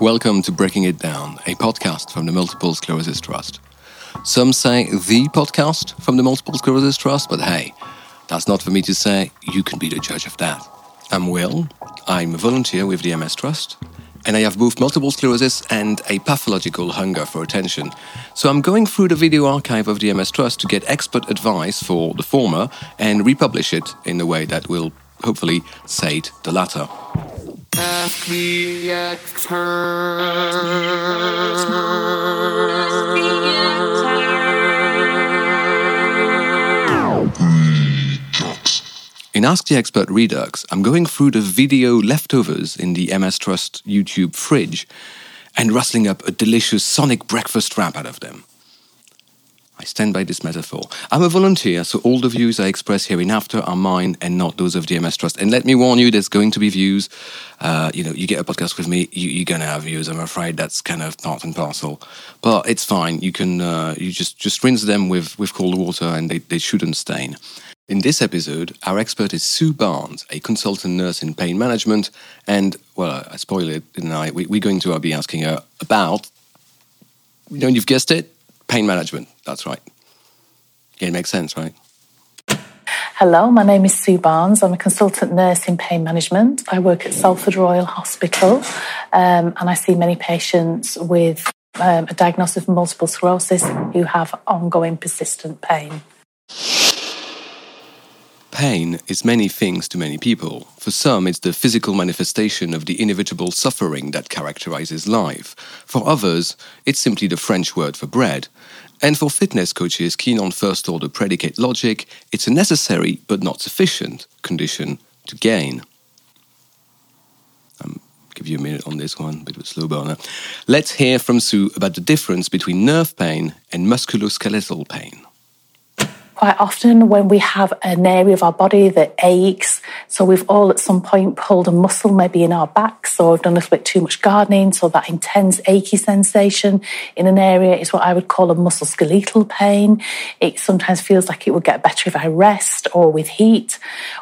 Welcome to Breaking It Down, a podcast from the Multiple Sclerosis Trust. Some say the podcast from the Multiple Sclerosis Trust, but hey, that's not for me to say. You can be the judge of that. I'm Will. I'm a volunteer with the MS Trust, and I have both multiple sclerosis and a pathological hunger for attention. So I'm going through the video archive of the MS Trust to get expert advice for the former and republish it in a way that will hopefully sate the latter. In Ask the Expert Redux, I'm going through the video leftovers in the MS Trust YouTube fridge and rustling up a delicious sonic breakfast wrap out of them. I stand by this metaphor. I'm a volunteer, so all the views I express hereinafter are mine and not those of the MS Trust. And let me warn you, there's going to be views. Uh, you know, you get a podcast with me, you, are going to have views. I'm afraid that's kind of part and parcel, but it's fine. You can uh, you just just rinse them with with cold water, and they, they shouldn't stain. In this episode, our expert is Sue Barnes, a consultant nurse in pain management, and well, I spoil it, didn't I? We, are going to be asking her about, you know, you've guessed it, pain management. That's right. Yeah, it makes sense, right? Hello, my name is Sue Barnes. I'm a consultant nurse in pain management. I work at Salford Royal Hospital um, and I see many patients with um, a diagnosis of multiple sclerosis who have ongoing persistent pain. Pain is many things to many people. For some, it's the physical manifestation of the inevitable suffering that characterizes life. For others, it's simply the French word for bread. And for fitness coaches keen on first order predicate logic, it's a necessary but not sufficient condition to gain. I'll um, give you a minute on this one, bit of a slow burner. Let's hear from Sue about the difference between nerve pain and musculoskeletal pain quite often when we have an area of our body that aches. So we've all at some point pulled a muscle maybe in our backs or done a little bit too much gardening. So that intense achy sensation in an area is what I would call a muscle skeletal pain. It sometimes feels like it would get better if I rest or with heat.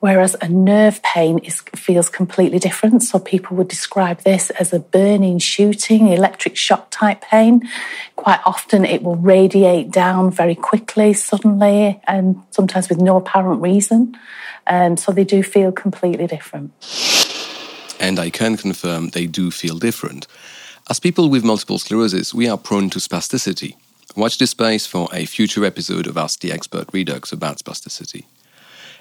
Whereas a nerve pain is, feels completely different. So people would describe this as a burning, shooting, electric shock type pain. Quite often it will radiate down very quickly, suddenly and sometimes with no apparent reason. And so they do feel completely different. And I can confirm they do feel different. As people with multiple sclerosis, we are prone to spasticity. Watch this space for a future episode of Ask the Expert Redux about spasticity.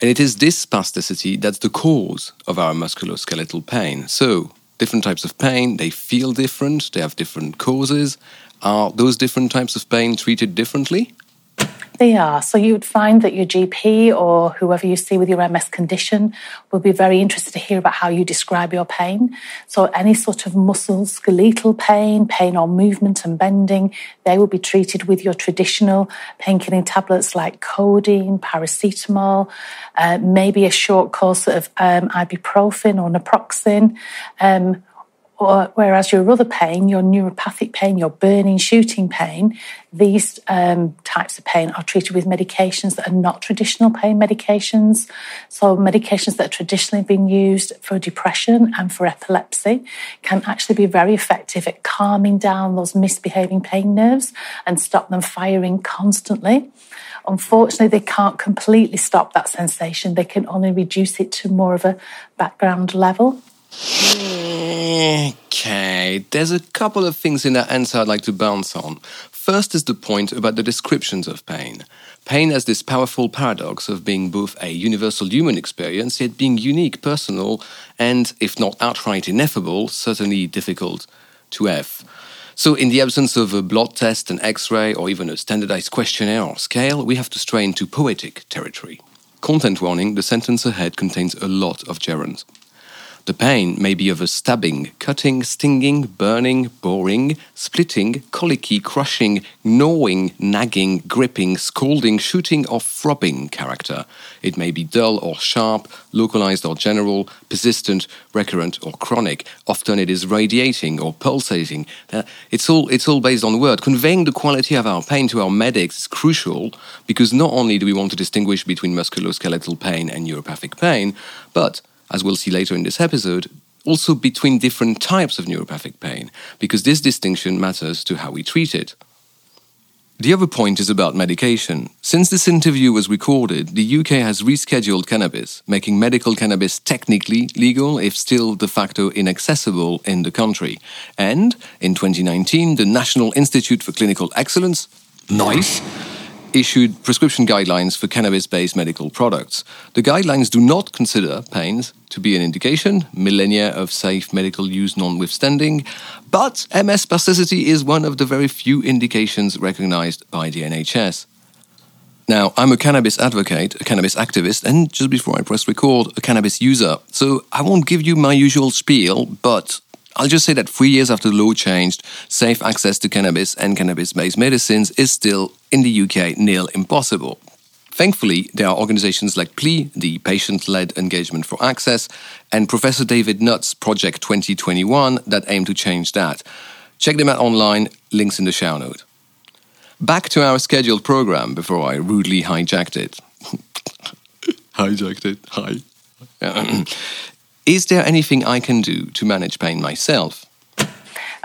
And it is this spasticity that's the cause of our musculoskeletal pain. So, different types of pain, they feel different, they have different causes. Are those different types of pain treated differently? They are. So you would find that your GP or whoever you see with your MS condition will be very interested to hear about how you describe your pain. So any sort of muscle skeletal pain, pain on movement and bending, they will be treated with your traditional painkilling tablets like codeine, paracetamol, uh, maybe a short course of um, ibuprofen or naproxen. Um, or, whereas your other pain, your neuropathic pain, your burning, shooting pain, these um, types of pain are treated with medications that are not traditional pain medications. So, medications that are traditionally been used for depression and for epilepsy can actually be very effective at calming down those misbehaving pain nerves and stop them firing constantly. Unfortunately, they can't completely stop that sensation, they can only reduce it to more of a background level. Okay, there's a couple of things in that answer I'd like to bounce on. First is the point about the descriptions of pain. Pain has this powerful paradox of being both a universal human experience, yet being unique, personal, and, if not outright ineffable, certainly difficult to have. So, in the absence of a blood test, an x ray, or even a standardized questionnaire or scale, we have to stray into poetic territory. Content warning the sentence ahead contains a lot of gerunds. The pain may be of a stabbing, cutting, stinging, burning, boring, splitting, colicky, crushing, gnawing, nagging, gripping, scalding, shooting, or throbbing character. It may be dull or sharp, localized or general, persistent, recurrent, or chronic. Often it is radiating or pulsating. Uh, it's, all, it's all based on word. Conveying the quality of our pain to our medics is crucial because not only do we want to distinguish between musculoskeletal pain and neuropathic pain, but as we'll see later in this episode, also between different types of neuropathic pain, because this distinction matters to how we treat it. The other point is about medication. Since this interview was recorded, the UK has rescheduled cannabis, making medical cannabis technically legal, if still de facto inaccessible in the country. And in 2019, the National Institute for Clinical Excellence, NICE, issued prescription guidelines for cannabis based medical products. The guidelines do not consider pains to be an indication, millennia of safe medical use notwithstanding, but MS spasticity is one of the very few indications recognized by the NHS. Now, I'm a cannabis advocate, a cannabis activist, and just before I press record, a cannabis user. So I won't give you my usual spiel, but I'll just say that three years after the law changed, safe access to cannabis and cannabis based medicines is still, in the UK, nil impossible. Thankfully, there are organizations like PLEA, the Patient Led Engagement for Access, and Professor David Nutt's Project 2021 that aim to change that. Check them out online, links in the show note. Back to our scheduled program before I rudely hijacked it. hijacked it, hi. Is there anything I can do to manage pain myself?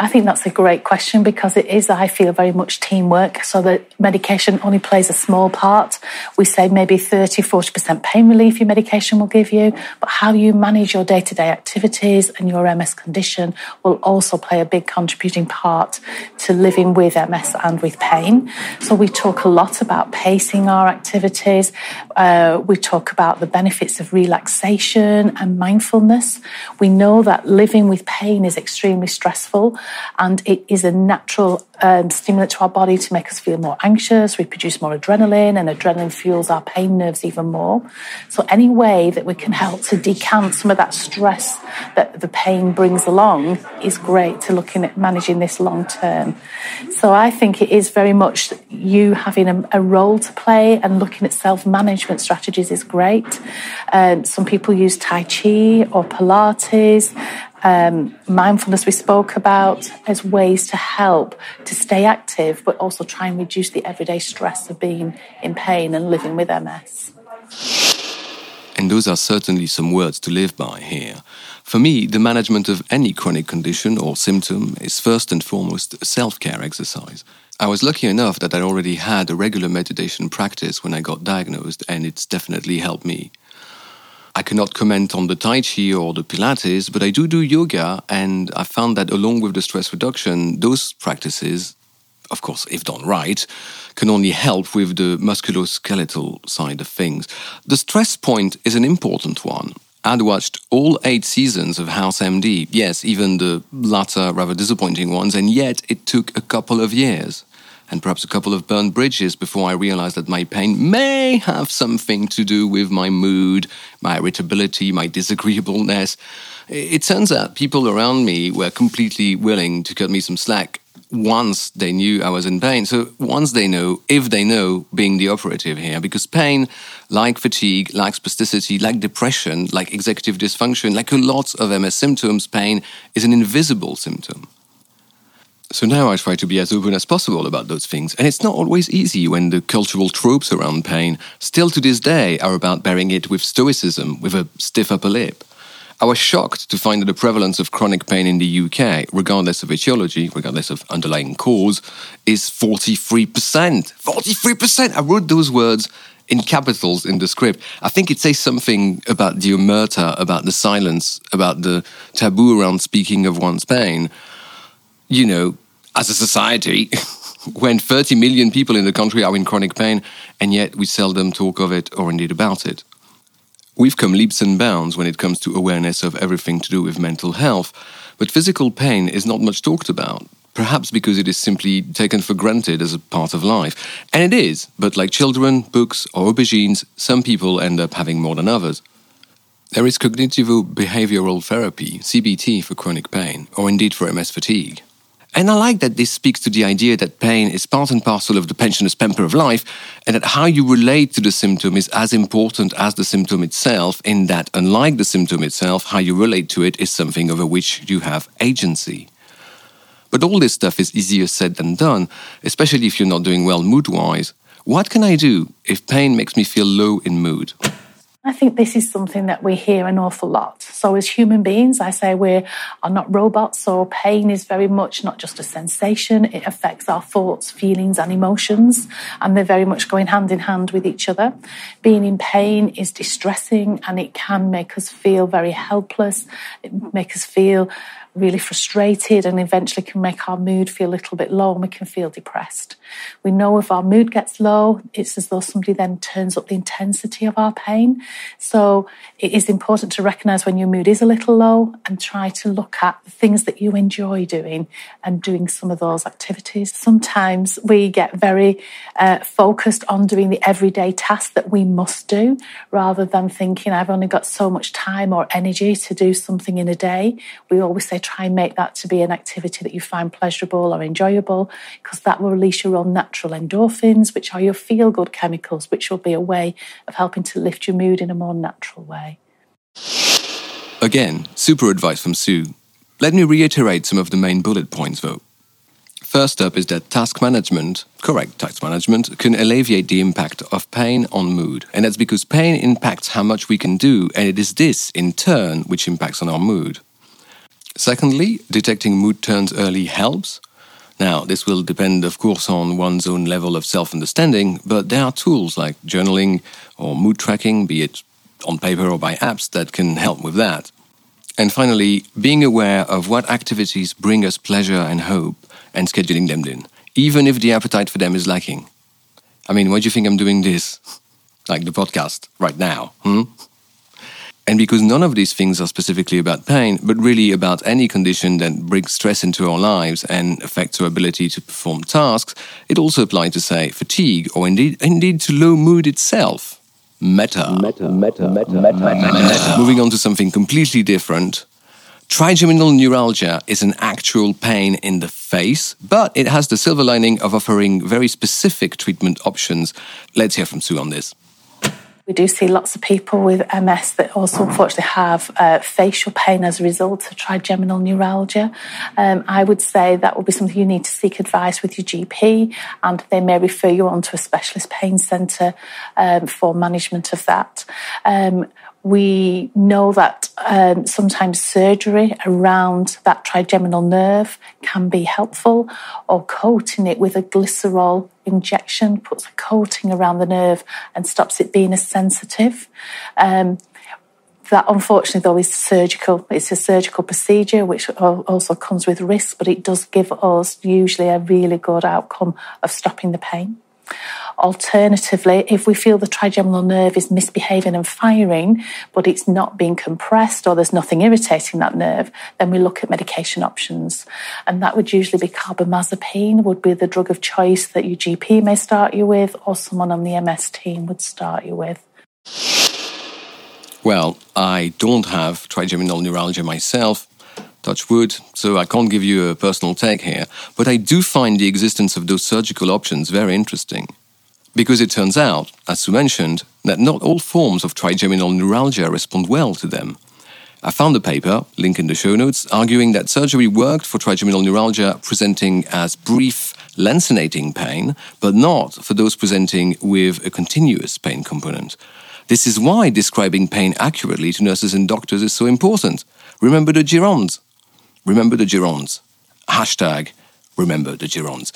I think that's a great question because it is, I feel, very much teamwork. So that medication only plays a small part. We say maybe 30, 40% pain relief your medication will give you, but how you manage your day to day activities and your MS condition will also play a big contributing part to living with MS and with pain. So we talk a lot about pacing our activities. Uh, we talk about the benefits of relaxation and mindfulness. We know that living with pain is extremely stressful and it is a natural um, stimulant to our body to make us feel more anxious. We produce more adrenaline, and adrenaline fuels our pain nerves even more. So, any way that we can help to decant some of that stress that the pain brings along is great to looking at managing this long term. So, I think it is very much you having a, a role to play and looking at self management strategies is great. Um, some people use Tai Chi or Pilates um, mindfulness we spoke about as ways to help to stay active, but also try and reduce the everyday stress of being in pain and living with MS. And those are certainly some words to live by here. For me, the management of any chronic condition or symptom is first and foremost self care exercise. I was lucky enough that I already had a regular meditation practice when I got diagnosed, and it's definitely helped me. I cannot comment on the Tai Chi or the Pilates, but I do do yoga, and I found that along with the stress reduction, those practices, of course, if done right, can only help with the musculoskeletal side of things. The stress point is an important one. I'd watched all eight seasons of House MD, yes, even the latter rather disappointing ones, and yet it took a couple of years and perhaps a couple of burned bridges before I realized that my pain may have something to do with my mood, my irritability, my disagreeableness. It turns out people around me were completely willing to cut me some slack once they knew I was in pain. So once they know, if they know, being the operative here, because pain, like fatigue, like spasticity, like depression, like executive dysfunction, like a lot of MS symptoms, pain is an invisible symptom. So now I try to be as open as possible about those things, and it's not always easy when the cultural tropes around pain, still to this day, are about bearing it with stoicism, with a stiff upper lip. I was shocked to find that the prevalence of chronic pain in the UK, regardless of etiology, regardless of underlying cause, is 43%. 43%! I wrote those words in capitals in the script. I think it says something about the omerta, about the silence, about the taboo around speaking of one's pain you know, as a society, when 30 million people in the country are in chronic pain, and yet we seldom talk of it or indeed about it. We've come leaps and bounds when it comes to awareness of everything to do with mental health, but physical pain is not much talked about, perhaps because it is simply taken for granted as a part of life. And it is, but like children, books, or aubergines, some people end up having more than others. There is cognitive behavioral therapy, CBT, for chronic pain, or indeed for MS fatigue. And I like that this speaks to the idea that pain is part and parcel of the pensioner's pamper of life, and that how you relate to the symptom is as important as the symptom itself, in that, unlike the symptom itself, how you relate to it is something over which you have agency. But all this stuff is easier said than done, especially if you're not doing well mood wise. What can I do if pain makes me feel low in mood? I think this is something that we hear an awful lot. So, as human beings, I say we are not robots, so pain is very much not just a sensation, it affects our thoughts, feelings, and emotions, and they're very much going hand in hand with each other. Being in pain is distressing and it can make us feel very helpless, it make us feel really frustrated and eventually can make our mood feel a little bit low and we can feel depressed. We know if our mood gets low, it's as though somebody then turns up the intensity of our pain. So it is important to recognize when your mood is a little low and try to look at the things that you enjoy doing and doing some of those activities. Sometimes we get very uh, focused on doing the everyday tasks that we must do rather than thinking, I've only got so much time or energy to do something in a day. We always say, try and make that to be an activity that you find pleasurable or enjoyable because that will release your own natural endorphins, which are your feel good chemicals, which will be a way of helping to lift your mood in a more natural way. Again, super advice from Sue. Let me reiterate some of the main bullet points though. First up is that task management, correct task management, can alleviate the impact of pain on mood. And that's because pain impacts how much we can do, and it is this, in turn, which impacts on our mood. Secondly, detecting mood turns early helps. Now, this will depend, of course, on one's own level of self understanding, but there are tools like journaling or mood tracking, be it on paper or by apps, that can help with that. And finally, being aware of what activities bring us pleasure and hope and scheduling them in, even if the appetite for them is lacking. I mean, why do you think I'm doing this? Like the podcast right now, hmm? And because none of these things are specifically about pain, but really about any condition that brings stress into our lives and affects our ability to perform tasks, it also applies to, say, fatigue or indeed, indeed to low mood itself. Meta. Meta, meta, meta, meta, meta. Moving on to something completely different. Trigeminal neuralgia is an actual pain in the face, but it has the silver lining of offering very specific treatment options. Let's hear from Sue on this. We do see lots of people with MS that also unfortunately have uh, facial pain as a result of trigeminal neuralgia. Um, I would say that would be something you need to seek advice with your GP, and they may refer you on to a specialist pain centre um, for management of that. Um, we know that um, sometimes surgery around that trigeminal nerve can be helpful, or coating it with a glycerol injection puts a coating around the nerve and stops it being as sensitive. Um, that unfortunately though is surgical it's a surgical procedure which also comes with risks but it does give us usually a really good outcome of stopping the pain Alternatively, if we feel the trigeminal nerve is misbehaving and firing, but it's not being compressed or there's nothing irritating that nerve, then we look at medication options. And that would usually be carbamazepine would be the drug of choice that your GP may start you with or someone on the MS team would start you with. Well, I don't have trigeminal neuralgia myself, touch wood, so I can't give you a personal take here, but I do find the existence of those surgical options very interesting. Because it turns out, as you mentioned, that not all forms of trigeminal neuralgia respond well to them. I found a paper, link in the show notes, arguing that surgery worked for trigeminal neuralgia presenting as brief, lancinating pain, but not for those presenting with a continuous pain component. This is why describing pain accurately to nurses and doctors is so important. Remember the gerunds. Remember the gerunds. Hashtag remember the gerunds.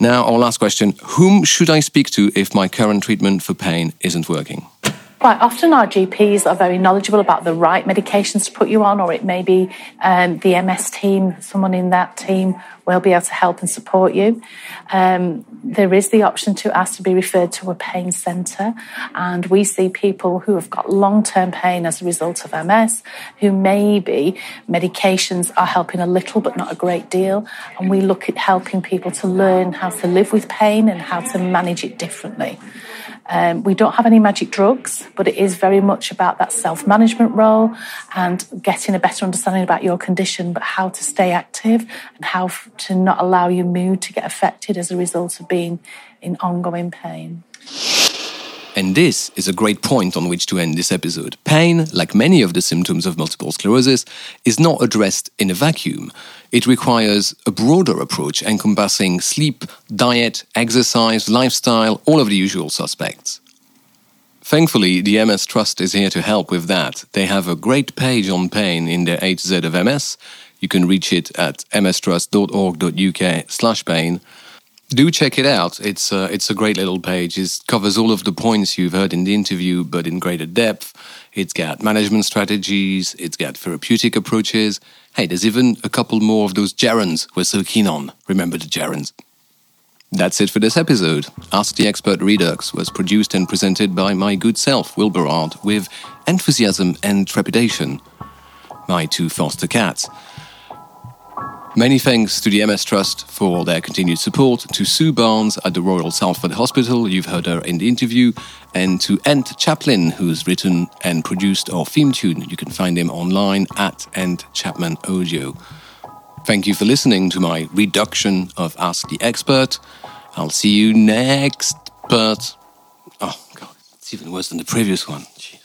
Now, our last question Whom should I speak to if my current treatment for pain isn't working? Quite often, our GPs are very knowledgeable about the right medications to put you on, or it may be um, the MS team, someone in that team we'll be able to help and support you. Um, there is the option to ask to be referred to a pain centre, and we see people who have got long term pain as a result of MS, who maybe medications are helping a little but not a great deal, and we look at helping people to learn how to live with pain and how to manage it differently. Um, we don't have any magic drugs, but it is very much about that self management role and getting a better understanding about your condition, but how to stay active and how to not allow your mood to get affected as a result of being in ongoing pain. And this is a great point on which to end this episode. Pain, like many of the symptoms of multiple sclerosis, is not addressed in a vacuum. It requires a broader approach encompassing sleep, diet, exercise, lifestyle, all of the usual suspects. Thankfully, the MS Trust is here to help with that. They have a great page on pain in their A-Z of MS. You can reach it at mstrust.org.uk slash pain do check it out. It's uh, it's a great little page. It covers all of the points you've heard in the interview, but in greater depth. It's got management strategies. It's got therapeutic approaches. Hey, there's even a couple more of those gerunds we're so keen on. Remember the gerunds. That's it for this episode. Ask the Expert Redux was produced and presented by my good self, Will Berard, with enthusiasm and trepidation. My two foster cats. Many thanks to the MS Trust for their continued support, to Sue Barnes at the Royal Salford Hospital, you've heard her in the interview, and to Ent Chaplin, who's written and produced our theme tune. You can find him online at Ent Chapman Audio. Thank you for listening to my reduction of Ask the Expert. I'll see you next, but oh god, it's even worse than the previous one. Jeez.